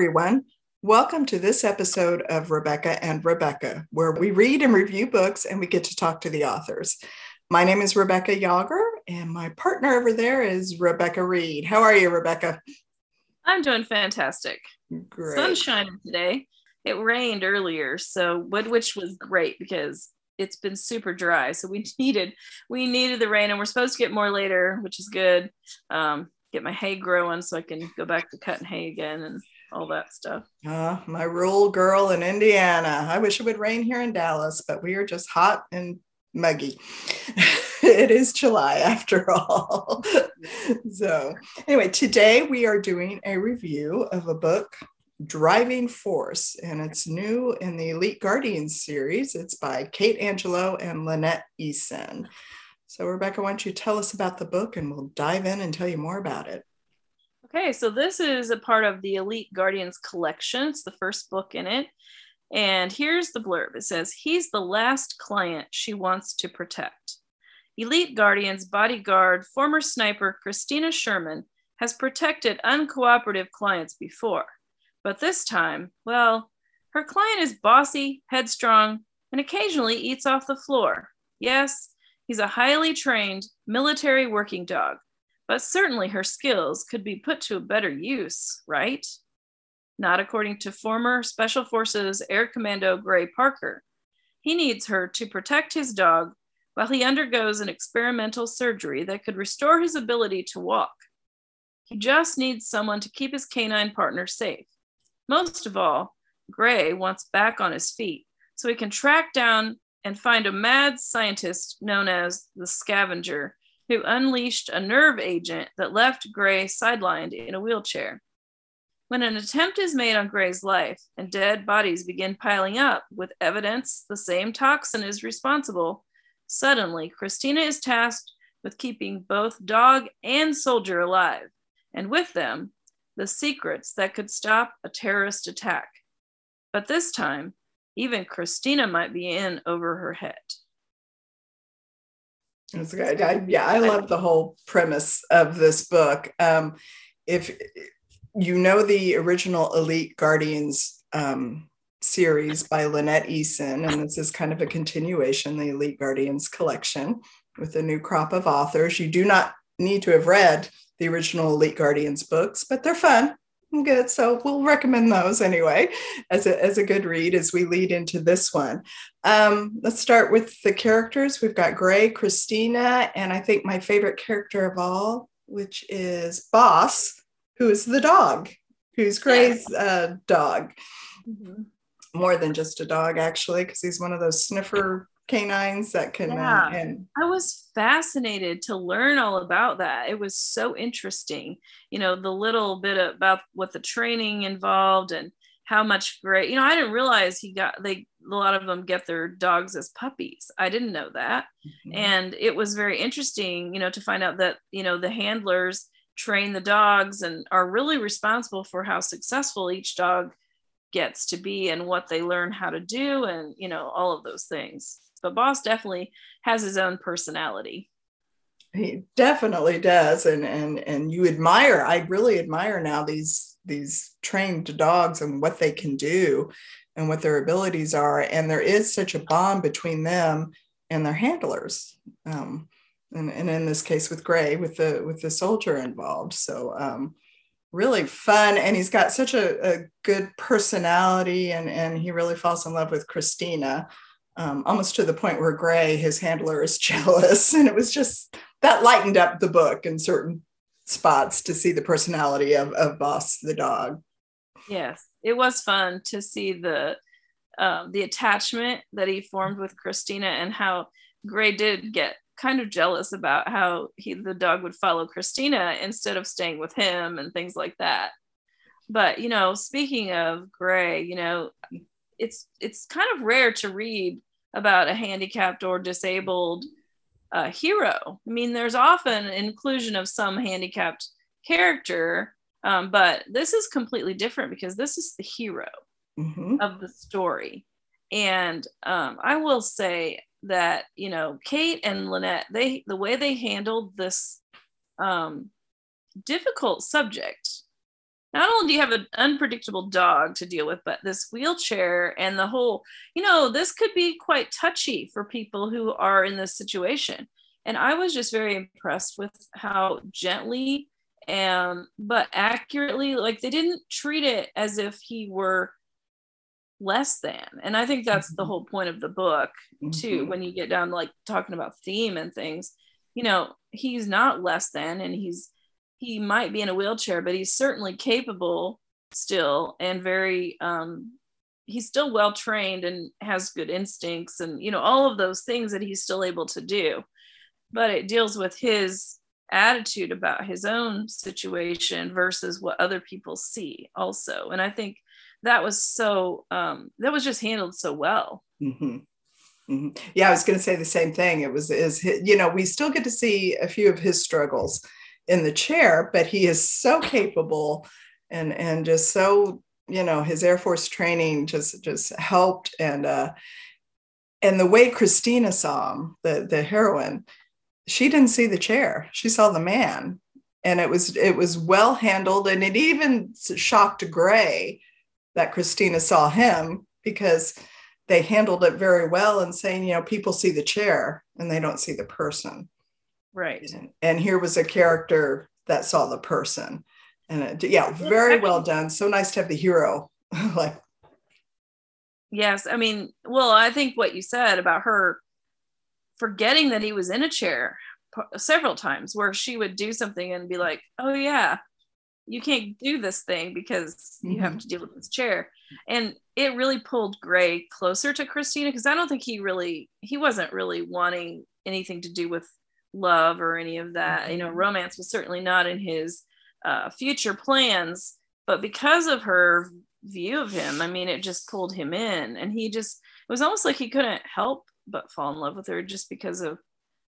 everyone. Welcome to this episode of Rebecca and Rebecca, where we read and review books and we get to talk to the authors. My name is Rebecca Yager, and my partner over there is Rebecca Reed. How are you, Rebecca? I'm doing fantastic. Great. Sun shining today. It rained earlier, so which was great because it's been super dry. So we needed we needed the rain, and we're supposed to get more later, which is good. Um, get my hay growing so I can go back to cutting hay again and all that stuff. Uh, my rural girl in Indiana. I wish it would rain here in Dallas, but we are just hot and muggy. it is July after all. so, anyway, today we are doing a review of a book, Driving Force, and it's new in the Elite Guardians series. It's by Kate Angelo and Lynette Eason. So, Rebecca, why don't you tell us about the book and we'll dive in and tell you more about it. Okay, so this is a part of the Elite Guardians collection. It's the first book in it. And here's the blurb it says, He's the last client she wants to protect. Elite Guardians bodyguard, former sniper Christina Sherman has protected uncooperative clients before. But this time, well, her client is bossy, headstrong, and occasionally eats off the floor. Yes, He's a highly trained military working dog, but certainly her skills could be put to a better use, right? Not according to former Special Forces Air Commando Gray Parker. He needs her to protect his dog while he undergoes an experimental surgery that could restore his ability to walk. He just needs someone to keep his canine partner safe. Most of all, Gray wants back on his feet so he can track down and find a mad scientist known as the Scavenger, who unleashed a nerve agent that left Gray sidelined in a wheelchair. When an attempt is made on Gray's life and dead bodies begin piling up with evidence the same toxin is responsible, suddenly Christina is tasked with keeping both dog and soldier alive, and with them, the secrets that could stop a terrorist attack. But this time, even Christina might be in over her head. That's good. I, yeah, I love the whole premise of this book. Um, if you know the original Elite Guardians um, series by Lynette Eason, and this is kind of a continuation, the Elite Guardians collection with a new crop of authors. You do not need to have read the original Elite Guardians books, but they're fun good. So we'll recommend those anyway as a, as a good read as we lead into this one. Um, let's start with the characters. We've got Gray, Christina, and I think my favorite character of all, which is Boss, who is the dog, who's Gray's uh, dog. Mm-hmm. More than just a dog, actually, because he's one of those sniffer canines that can yeah. Uh, and i was fascinated to learn all about that it was so interesting you know the little bit about what the training involved and how much great you know i didn't realize he got they a lot of them get their dogs as puppies i didn't know that mm-hmm. and it was very interesting you know to find out that you know the handlers train the dogs and are really responsible for how successful each dog gets to be and what they learn how to do and you know all of those things but Boss definitely has his own personality. He definitely does, and and and you admire. I really admire now these these trained dogs and what they can do, and what their abilities are. And there is such a bond between them and their handlers. Um, and, and in this case with Gray, with the with the soldier involved. So um, really fun and he's got such a, a, good personality and, and he really falls in love with christina um, almost to the point where Gray, his handler, is jealous. And it was just that lightened up the book in certain spots to see the personality of, of Boss the dog. Yes, it was fun to see the um, the attachment that he formed with Christina and how Gray did get kind of jealous about how he the dog would follow Christina instead of staying with him and things like that. But you know, speaking of Gray, you know, it's it's kind of rare to read about a handicapped or disabled uh, hero. I mean, there's often inclusion of some handicapped character, um, but this is completely different because this is the hero mm-hmm. of the story. And um, I will say that you know Kate and Lynette, they the way they handled this um, difficult subject not only do you have an unpredictable dog to deal with, but this wheelchair and the whole, you know, this could be quite touchy for people who are in this situation. And I was just very impressed with how gently and but accurately, like they didn't treat it as if he were less than. And I think that's mm-hmm. the whole point of the book, too, mm-hmm. when you get down like talking about theme and things. You know, he's not less than, and he's he might be in a wheelchair, but he's certainly capable still and very um he's still well trained and has good instincts and you know all of those things that he's still able to do. But it deals with his attitude about his own situation versus what other people see also. And i think that was so um that was just handled so well. Mm-hmm. Mm-hmm. yeah i was going to say the same thing. It was is you know we still get to see a few of his struggles in the chair, but he is so capable and and just so you know his Air Force training just just helped. And uh, and the way Christina saw him, the the heroine, she didn't see the chair, she saw the man, and it was it was well handled, and it even shocked Gray that Christina saw him because they handled it very well and saying you know people see the chair and they don't see the person Right. And here was a character that saw the person. And it, yeah, very well done. So nice to have the hero. like, yes. I mean, well, I think what you said about her forgetting that he was in a chair several times where she would do something and be like, oh, yeah, you can't do this thing because you mm-hmm. have to deal with this chair. And it really pulled Gray closer to Christina because I don't think he really, he wasn't really wanting anything to do with love or any of that. You know, mm-hmm. romance was certainly not in his uh, future plans, but because of her view of him, I mean, it just pulled him in. And he just, it was almost like he couldn't help but fall in love with her just because of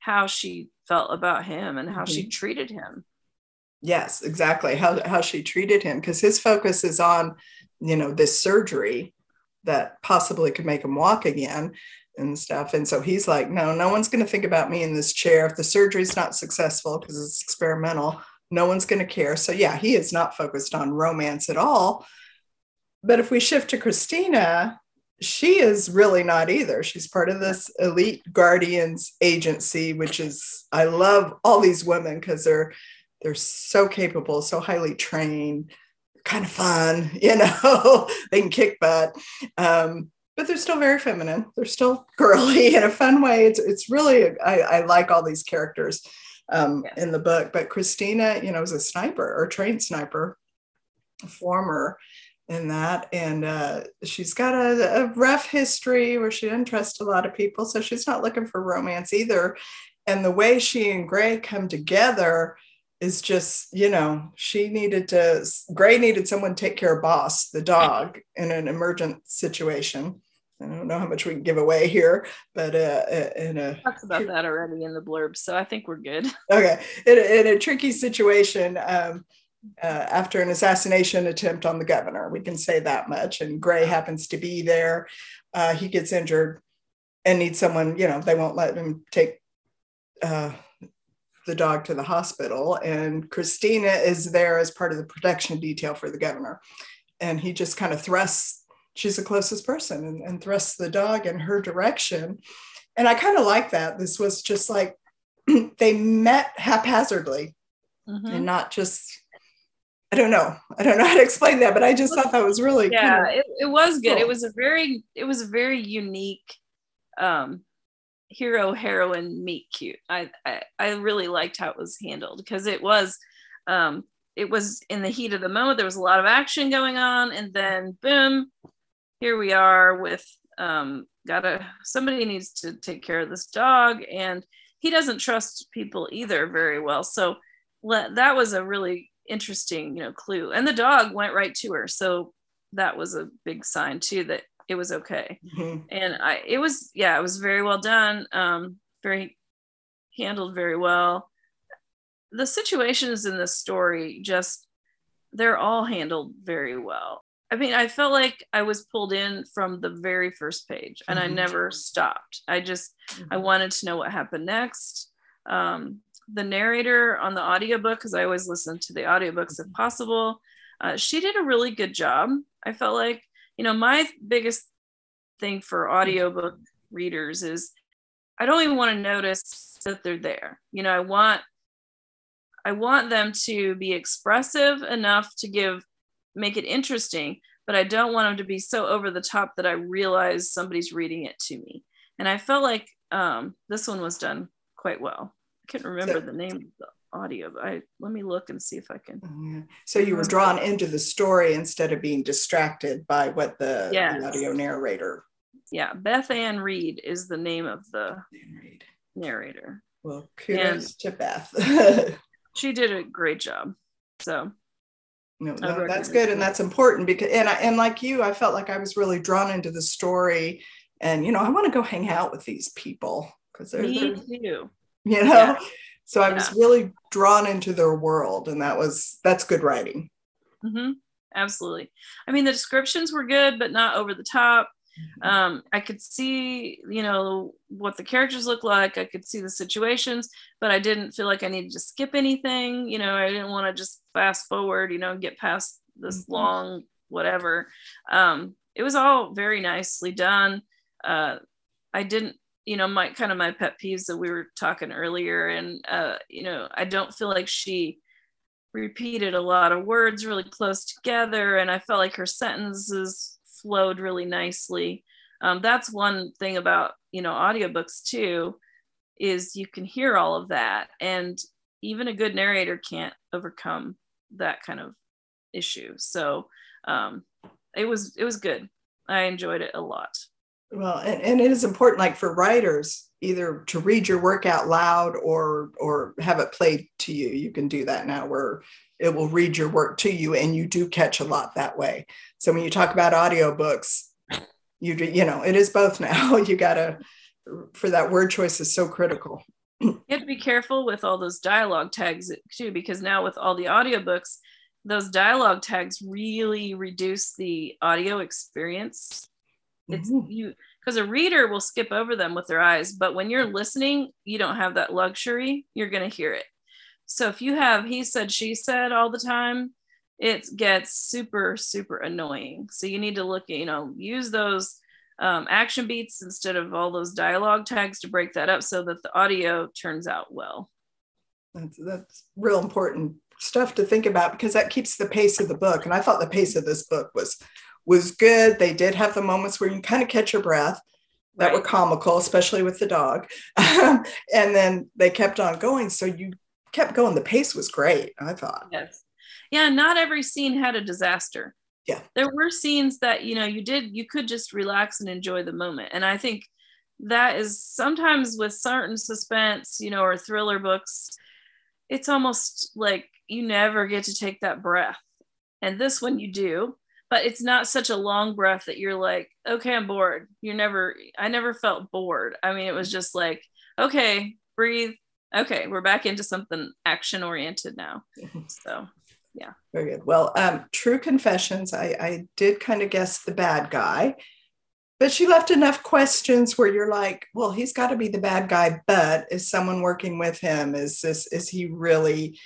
how she felt about him and how mm-hmm. she treated him. Yes, exactly. How, how she treated him, because his focus is on, you know, this surgery that possibly could make him walk again and stuff. And so he's like, no, no one's going to think about me in this chair. If the surgery's not successful because it's experimental, no one's going to care. So, yeah, he is not focused on romance at all. But if we shift to Christina, she is really not either. She's part of this elite guardians agency, which is, I love all these women because they're they're so capable, so highly trained, kind of fun, you know, they can kick butt. Um, but they're still very feminine. They're still girly in a fun way. It's it's really I, I like all these characters um, yes. in the book. But Christina, you know, is a sniper or trained sniper, a former in that, and uh, she's got a, a rough history where she didn't trust a lot of people, so she's not looking for romance either. And the way she and Gray come together is just you know she needed to gray needed someone to take care of boss the dog in an emergent situation i don't know how much we can give away here but uh, uh in a talks about that already in the blurb so i think we're good okay in a, in a tricky situation um, uh, after an assassination attempt on the governor we can say that much and gray happens to be there uh, he gets injured and needs someone you know they won't let him take uh, the dog to the hospital. And Christina is there as part of the protection detail for the governor. And he just kind of thrusts, she's the closest person, and, and thrusts the dog in her direction. And I kind of like that. This was just like they met haphazardly mm-hmm. and not just I don't know. I don't know how to explain that, but I just thought that was really yeah. Kind of it, it was good. Cool. It was a very it was a very unique um, hero heroine meet cute. I, I, I really liked how it was handled because it was um it was in the heat of the moment. There was a lot of action going on, and then boom, here we are with um gotta somebody needs to take care of this dog, and he doesn't trust people either very well. So let, that was a really interesting you know clue, and the dog went right to her. So that was a big sign too that it was okay. Mm-hmm. And I, it was, yeah, it was very well done. Um, very handled very well. The situations in the story just, they're all handled very well. I mean, I felt like I was pulled in from the very first page and mm-hmm. I never stopped. I just, mm-hmm. I wanted to know what happened next. Um, the narrator on the audiobook, because I always listen to the audiobooks if possible, uh, she did a really good job. I felt like, you know, my biggest thing for audiobook readers is I don't even want to notice that they're there. You know, I want I want them to be expressive enough to give make it interesting, but I don't want them to be so over the top that I realize somebody's reading it to me. And I felt like um, this one was done quite well. I can't remember so, the name of the audio, but I let me look and see if I can. Oh, so you were drawn into the story instead of being distracted by what the, yes. the audio narrator. Yeah, Beth Ann Reed is the name of the narrator. Well, kudos and to Beth. she did a great job. So no, no that's good and that's important because and I, and like you, I felt like I was really drawn into the story, and you know, I want to go hang out with these people because they're, Me they're too. You know, yeah. so I yeah. was really drawn into their world, and that was that's good writing. Mm-hmm. Absolutely. I mean, the descriptions were good, but not over the top. Um, I could see, you know, what the characters look like. I could see the situations, but I didn't feel like I needed to skip anything. You know, I didn't want to just fast forward, you know, get past this mm-hmm. long whatever. Um, it was all very nicely done. Uh, I didn't, you know, my kind of my pet peeves that we were talking earlier, and uh, you know, I don't feel like she repeated a lot of words really close together, and I felt like her sentences flowed really nicely. Um, that's one thing about you know audiobooks too, is you can hear all of that, and even a good narrator can't overcome that kind of issue. So um, it was it was good. I enjoyed it a lot. Well, and, and it is important, like for writers, either to read your work out loud or or have it played to you. You can do that now, where it will read your work to you, and you do catch a lot that way. So when you talk about audiobooks, you do, you know, it is both now. you gotta for that word choice is so critical. You have to be careful with all those dialogue tags too, because now with all the audiobooks, those dialogue tags really reduce the audio experience. It's mm-hmm. you because a reader will skip over them with their eyes, but when you're listening, you don't have that luxury. You're going to hear it. So if you have he said, she said all the time, it gets super, super annoying. So you need to look at, you know, use those um, action beats instead of all those dialogue tags to break that up so that the audio turns out well. That's, that's real important stuff to think about because that keeps the pace of the book. And I thought the pace of this book was was good. They did have the moments where you kind of catch your breath that right. were comical, especially with the dog. and then they kept on going. So you kept going. The pace was great, I thought. Yes. Yeah not every scene had a disaster. Yeah. There were scenes that you know you did you could just relax and enjoy the moment. And i think that is sometimes with certain suspense you know or thriller books it's almost like you never get to take that breath. And this one you do but it's not such a long breath that you're like okay i'm bored. You're never i never felt bored. I mean it was just like okay breathe okay we're back into something action oriented now so yeah. Very good. Well um, true confessions I, I did kind of guess the bad guy but she left enough questions where you're like well he's got to be the bad guy but is someone working with him? Is this is he really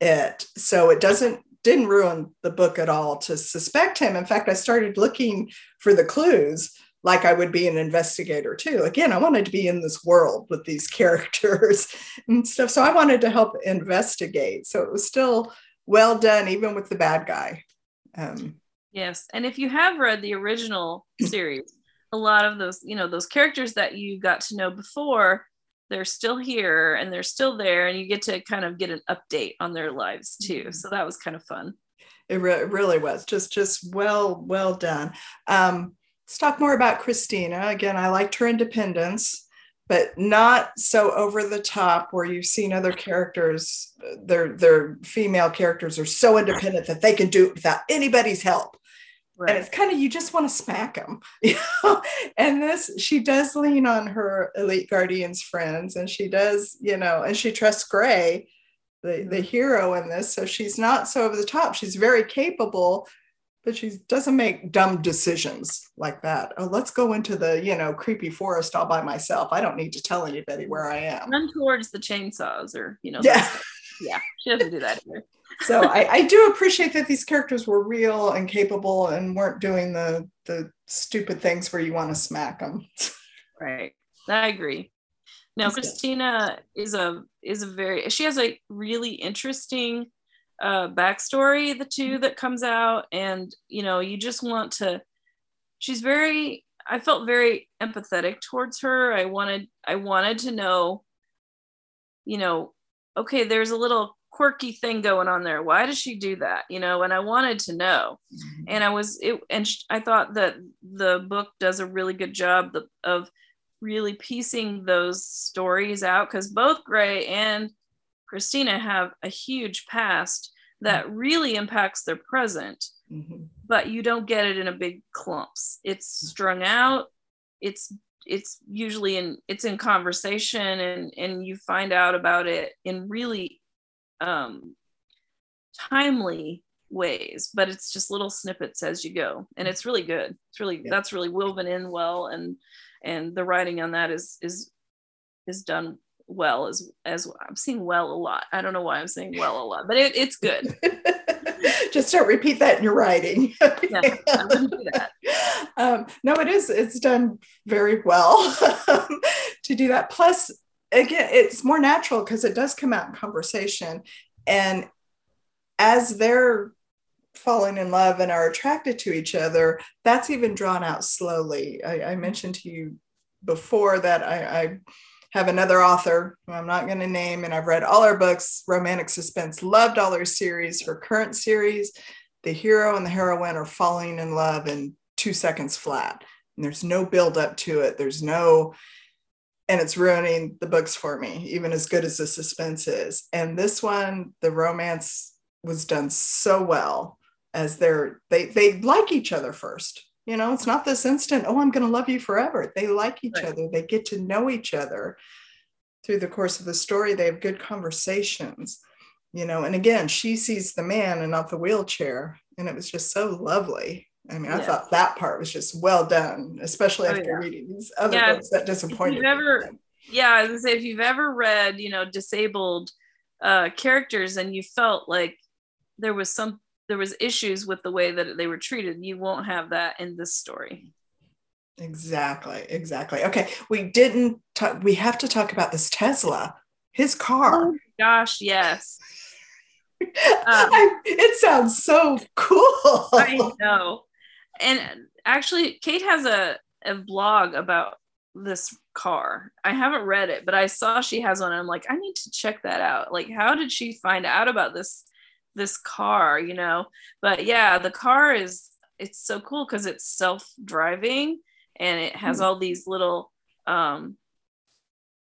it? So it doesn't didn't ruin the book at all to suspect him. In fact i started looking for the clues like I would be an investigator too. Again, I wanted to be in this world with these characters and stuff. So I wanted to help investigate. So it was still well done, even with the bad guy. Um, yes, and if you have read the original series, a lot of those, you know, those characters that you got to know before, they're still here and they're still there, and you get to kind of get an update on their lives too. Mm-hmm. So that was kind of fun. It, re- it really was just just well well done. Um, let's talk more about Christina. Again, I liked her independence but not so over the top where you've seen other characters their their female characters are so independent that they can do it without anybody's help right. and it's kind of you just want to smack them you know and this she does lean on her elite guardians friends and she does you know and she trusts gray the, the mm-hmm. hero in this so she's not so over the top she's very capable but she doesn't make dumb decisions like that. Oh, let's go into the, you know, creepy forest all by myself. I don't need to tell anybody where I am. Run towards the chainsaws or, you know, yeah. yeah, she doesn't do that either. so I, I do appreciate that these characters were real and capable and weren't doing the the stupid things where you want to smack them. Right. I agree. Now Christina is a is a very she has a really interesting uh backstory, the two that comes out, and you know, you just want to she's very I felt very empathetic towards her. I wanted I wanted to know, you know, okay, there's a little quirky thing going on there. Why does she do that? You know, and I wanted to know. Mm-hmm. And I was it and I thought that the book does a really good job of really piecing those stories out because both Gray and Christina have a huge past that really impacts their present, mm-hmm. but you don't get it in a big clumps. It's strung out. It's it's usually in it's in conversation and and you find out about it in really um timely ways but it's just little snippets as you go and it's really good it's really yeah. that's really woven in well and and the writing on that is is is done well as as I'm seeing well a lot. I don't know why I'm saying well a lot, but it, it's good. Just don't repeat that in your writing. yeah, I wouldn't do that. Um, no, it is. It's done very well to do that. Plus, again, it's more natural because it does come out in conversation, and as they're falling in love and are attracted to each other, that's even drawn out slowly. I, I mentioned to you before that I, I have another author who I'm not going to name, and I've read all her books, romantic suspense, loved all her series. Her current series, the hero and the heroine are falling in love in two seconds flat. And there's no build up to it. There's no, and it's ruining the books for me, even as good as the suspense is. And this one, the romance was done so well as they're they they like each other first you know it's not this instant oh i'm going to love you forever they like each right. other they get to know each other through the course of the story they have good conversations you know and again she sees the man and not the wheelchair and it was just so lovely i mean yeah. i thought that part was just well done especially oh, after yeah. reading these other yeah. books that disappointed me ever, yeah i was say if you've ever read you know disabled uh characters and you felt like there was some there was issues with the way that they were treated you won't have that in this story. Exactly exactly. Okay we didn't talk we have to talk about this tesla. His car. Oh gosh yes. Um, I, it sounds so cool. I know. And actually kate has a, a blog about this car. I haven't read it but i saw she has one i'm like i need to check that out. Like how did she find out about this this car you know? But yeah the car is it's so cool because it's self-driving and it has mm. all these little um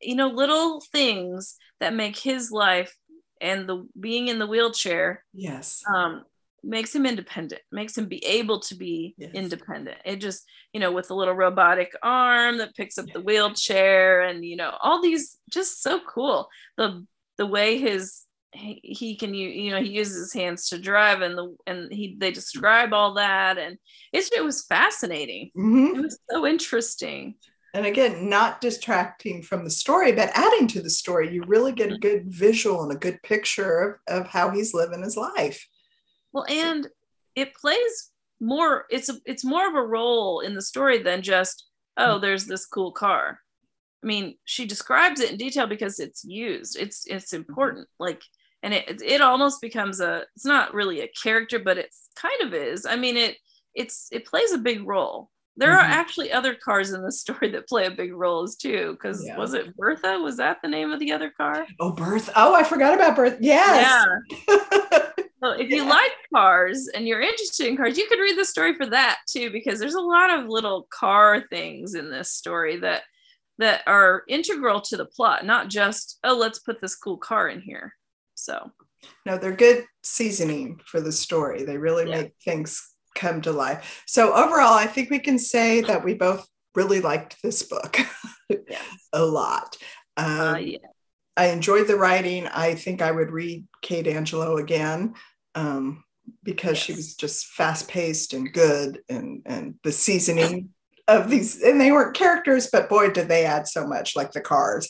you know little things that make his life and the being in the wheelchair yes. um makes him independent makes him be able to be yes. independent. It just you know with a little robotic arm that picks up the wheelchair and you know all these just so cool. The the way his he, can you you know he uses his hands to drive and the and he they describe all that and it's, it was fascinating mm-hmm. it was so interesting and again not distracting from the story but adding to the story you really get a mm-hmm. good visual and a good picture of, of how he's living his life well and it plays more it's a, it's more of a role in the story than just oh mm-hmm. there's this cool car I mean, she describes it in detail because it's used. It's it's important. Like and it it almost becomes a it's not really a character but it's kind of is. I mean it it's it plays a big role. There mm-hmm. are actually other cars in the story that play a big roles too because yeah. was it bertha? Was that the name of the other car? Oh bertha. Oh i forgot about bertha. Yes. Yeah. So if yeah. you like cars and you're interested in cars you could read the story for that too because there's a lot of little car things in this story that that are integral to the plot not just oh let's put this cool car in here so, no, they're good seasoning for the story. They really yeah. make things come to life. So, overall, I think we can say that we both really liked this book yes. a lot. Um, uh, yeah. I enjoyed the writing. I think I would read Kate Angelo again um, because yes. she was just fast paced and good, and and the seasoning of these, and they weren't characters, but boy, did they add so much, like the cars,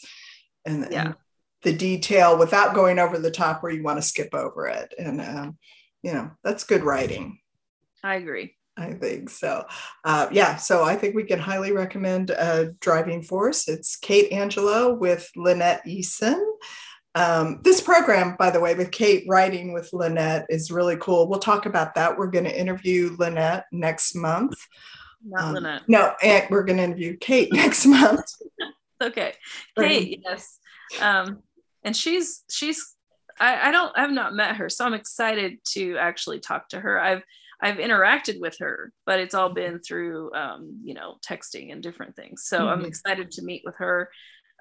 and, yeah. and the detail without going over the top where you want to skip over it. And, um, you know, that's good writing. I agree. I think so. Uh, yeah, so I think we can highly recommend uh, Driving Force. It's Kate Angelo with Lynette Eason. Um, this program, by the way, with Kate writing with Lynette is really cool. We'll talk about that. We're going to interview Lynette next month. Not um, Lynette. No, and we're going to interview Kate next month. okay, Kate, yes, um, and she's she's I, I don't I've not met her, so I'm excited to actually talk to her. I've I've interacted with her, but it's all been through, um, you know, texting and different things. So mm-hmm. I'm excited to meet with her.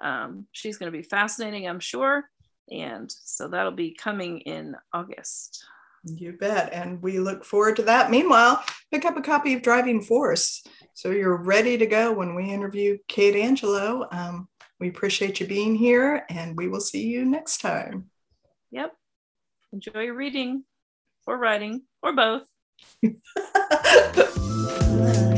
Um, she's going to be fascinating, I'm sure. And so that'll be coming in August. You bet. And we look forward to that. Meanwhile, pick up a copy of Driving Force. So you're ready to go when we interview Kate Angelo. Um, we appreciate you being here and we will see you next time. Yep. Enjoy your reading or writing or both.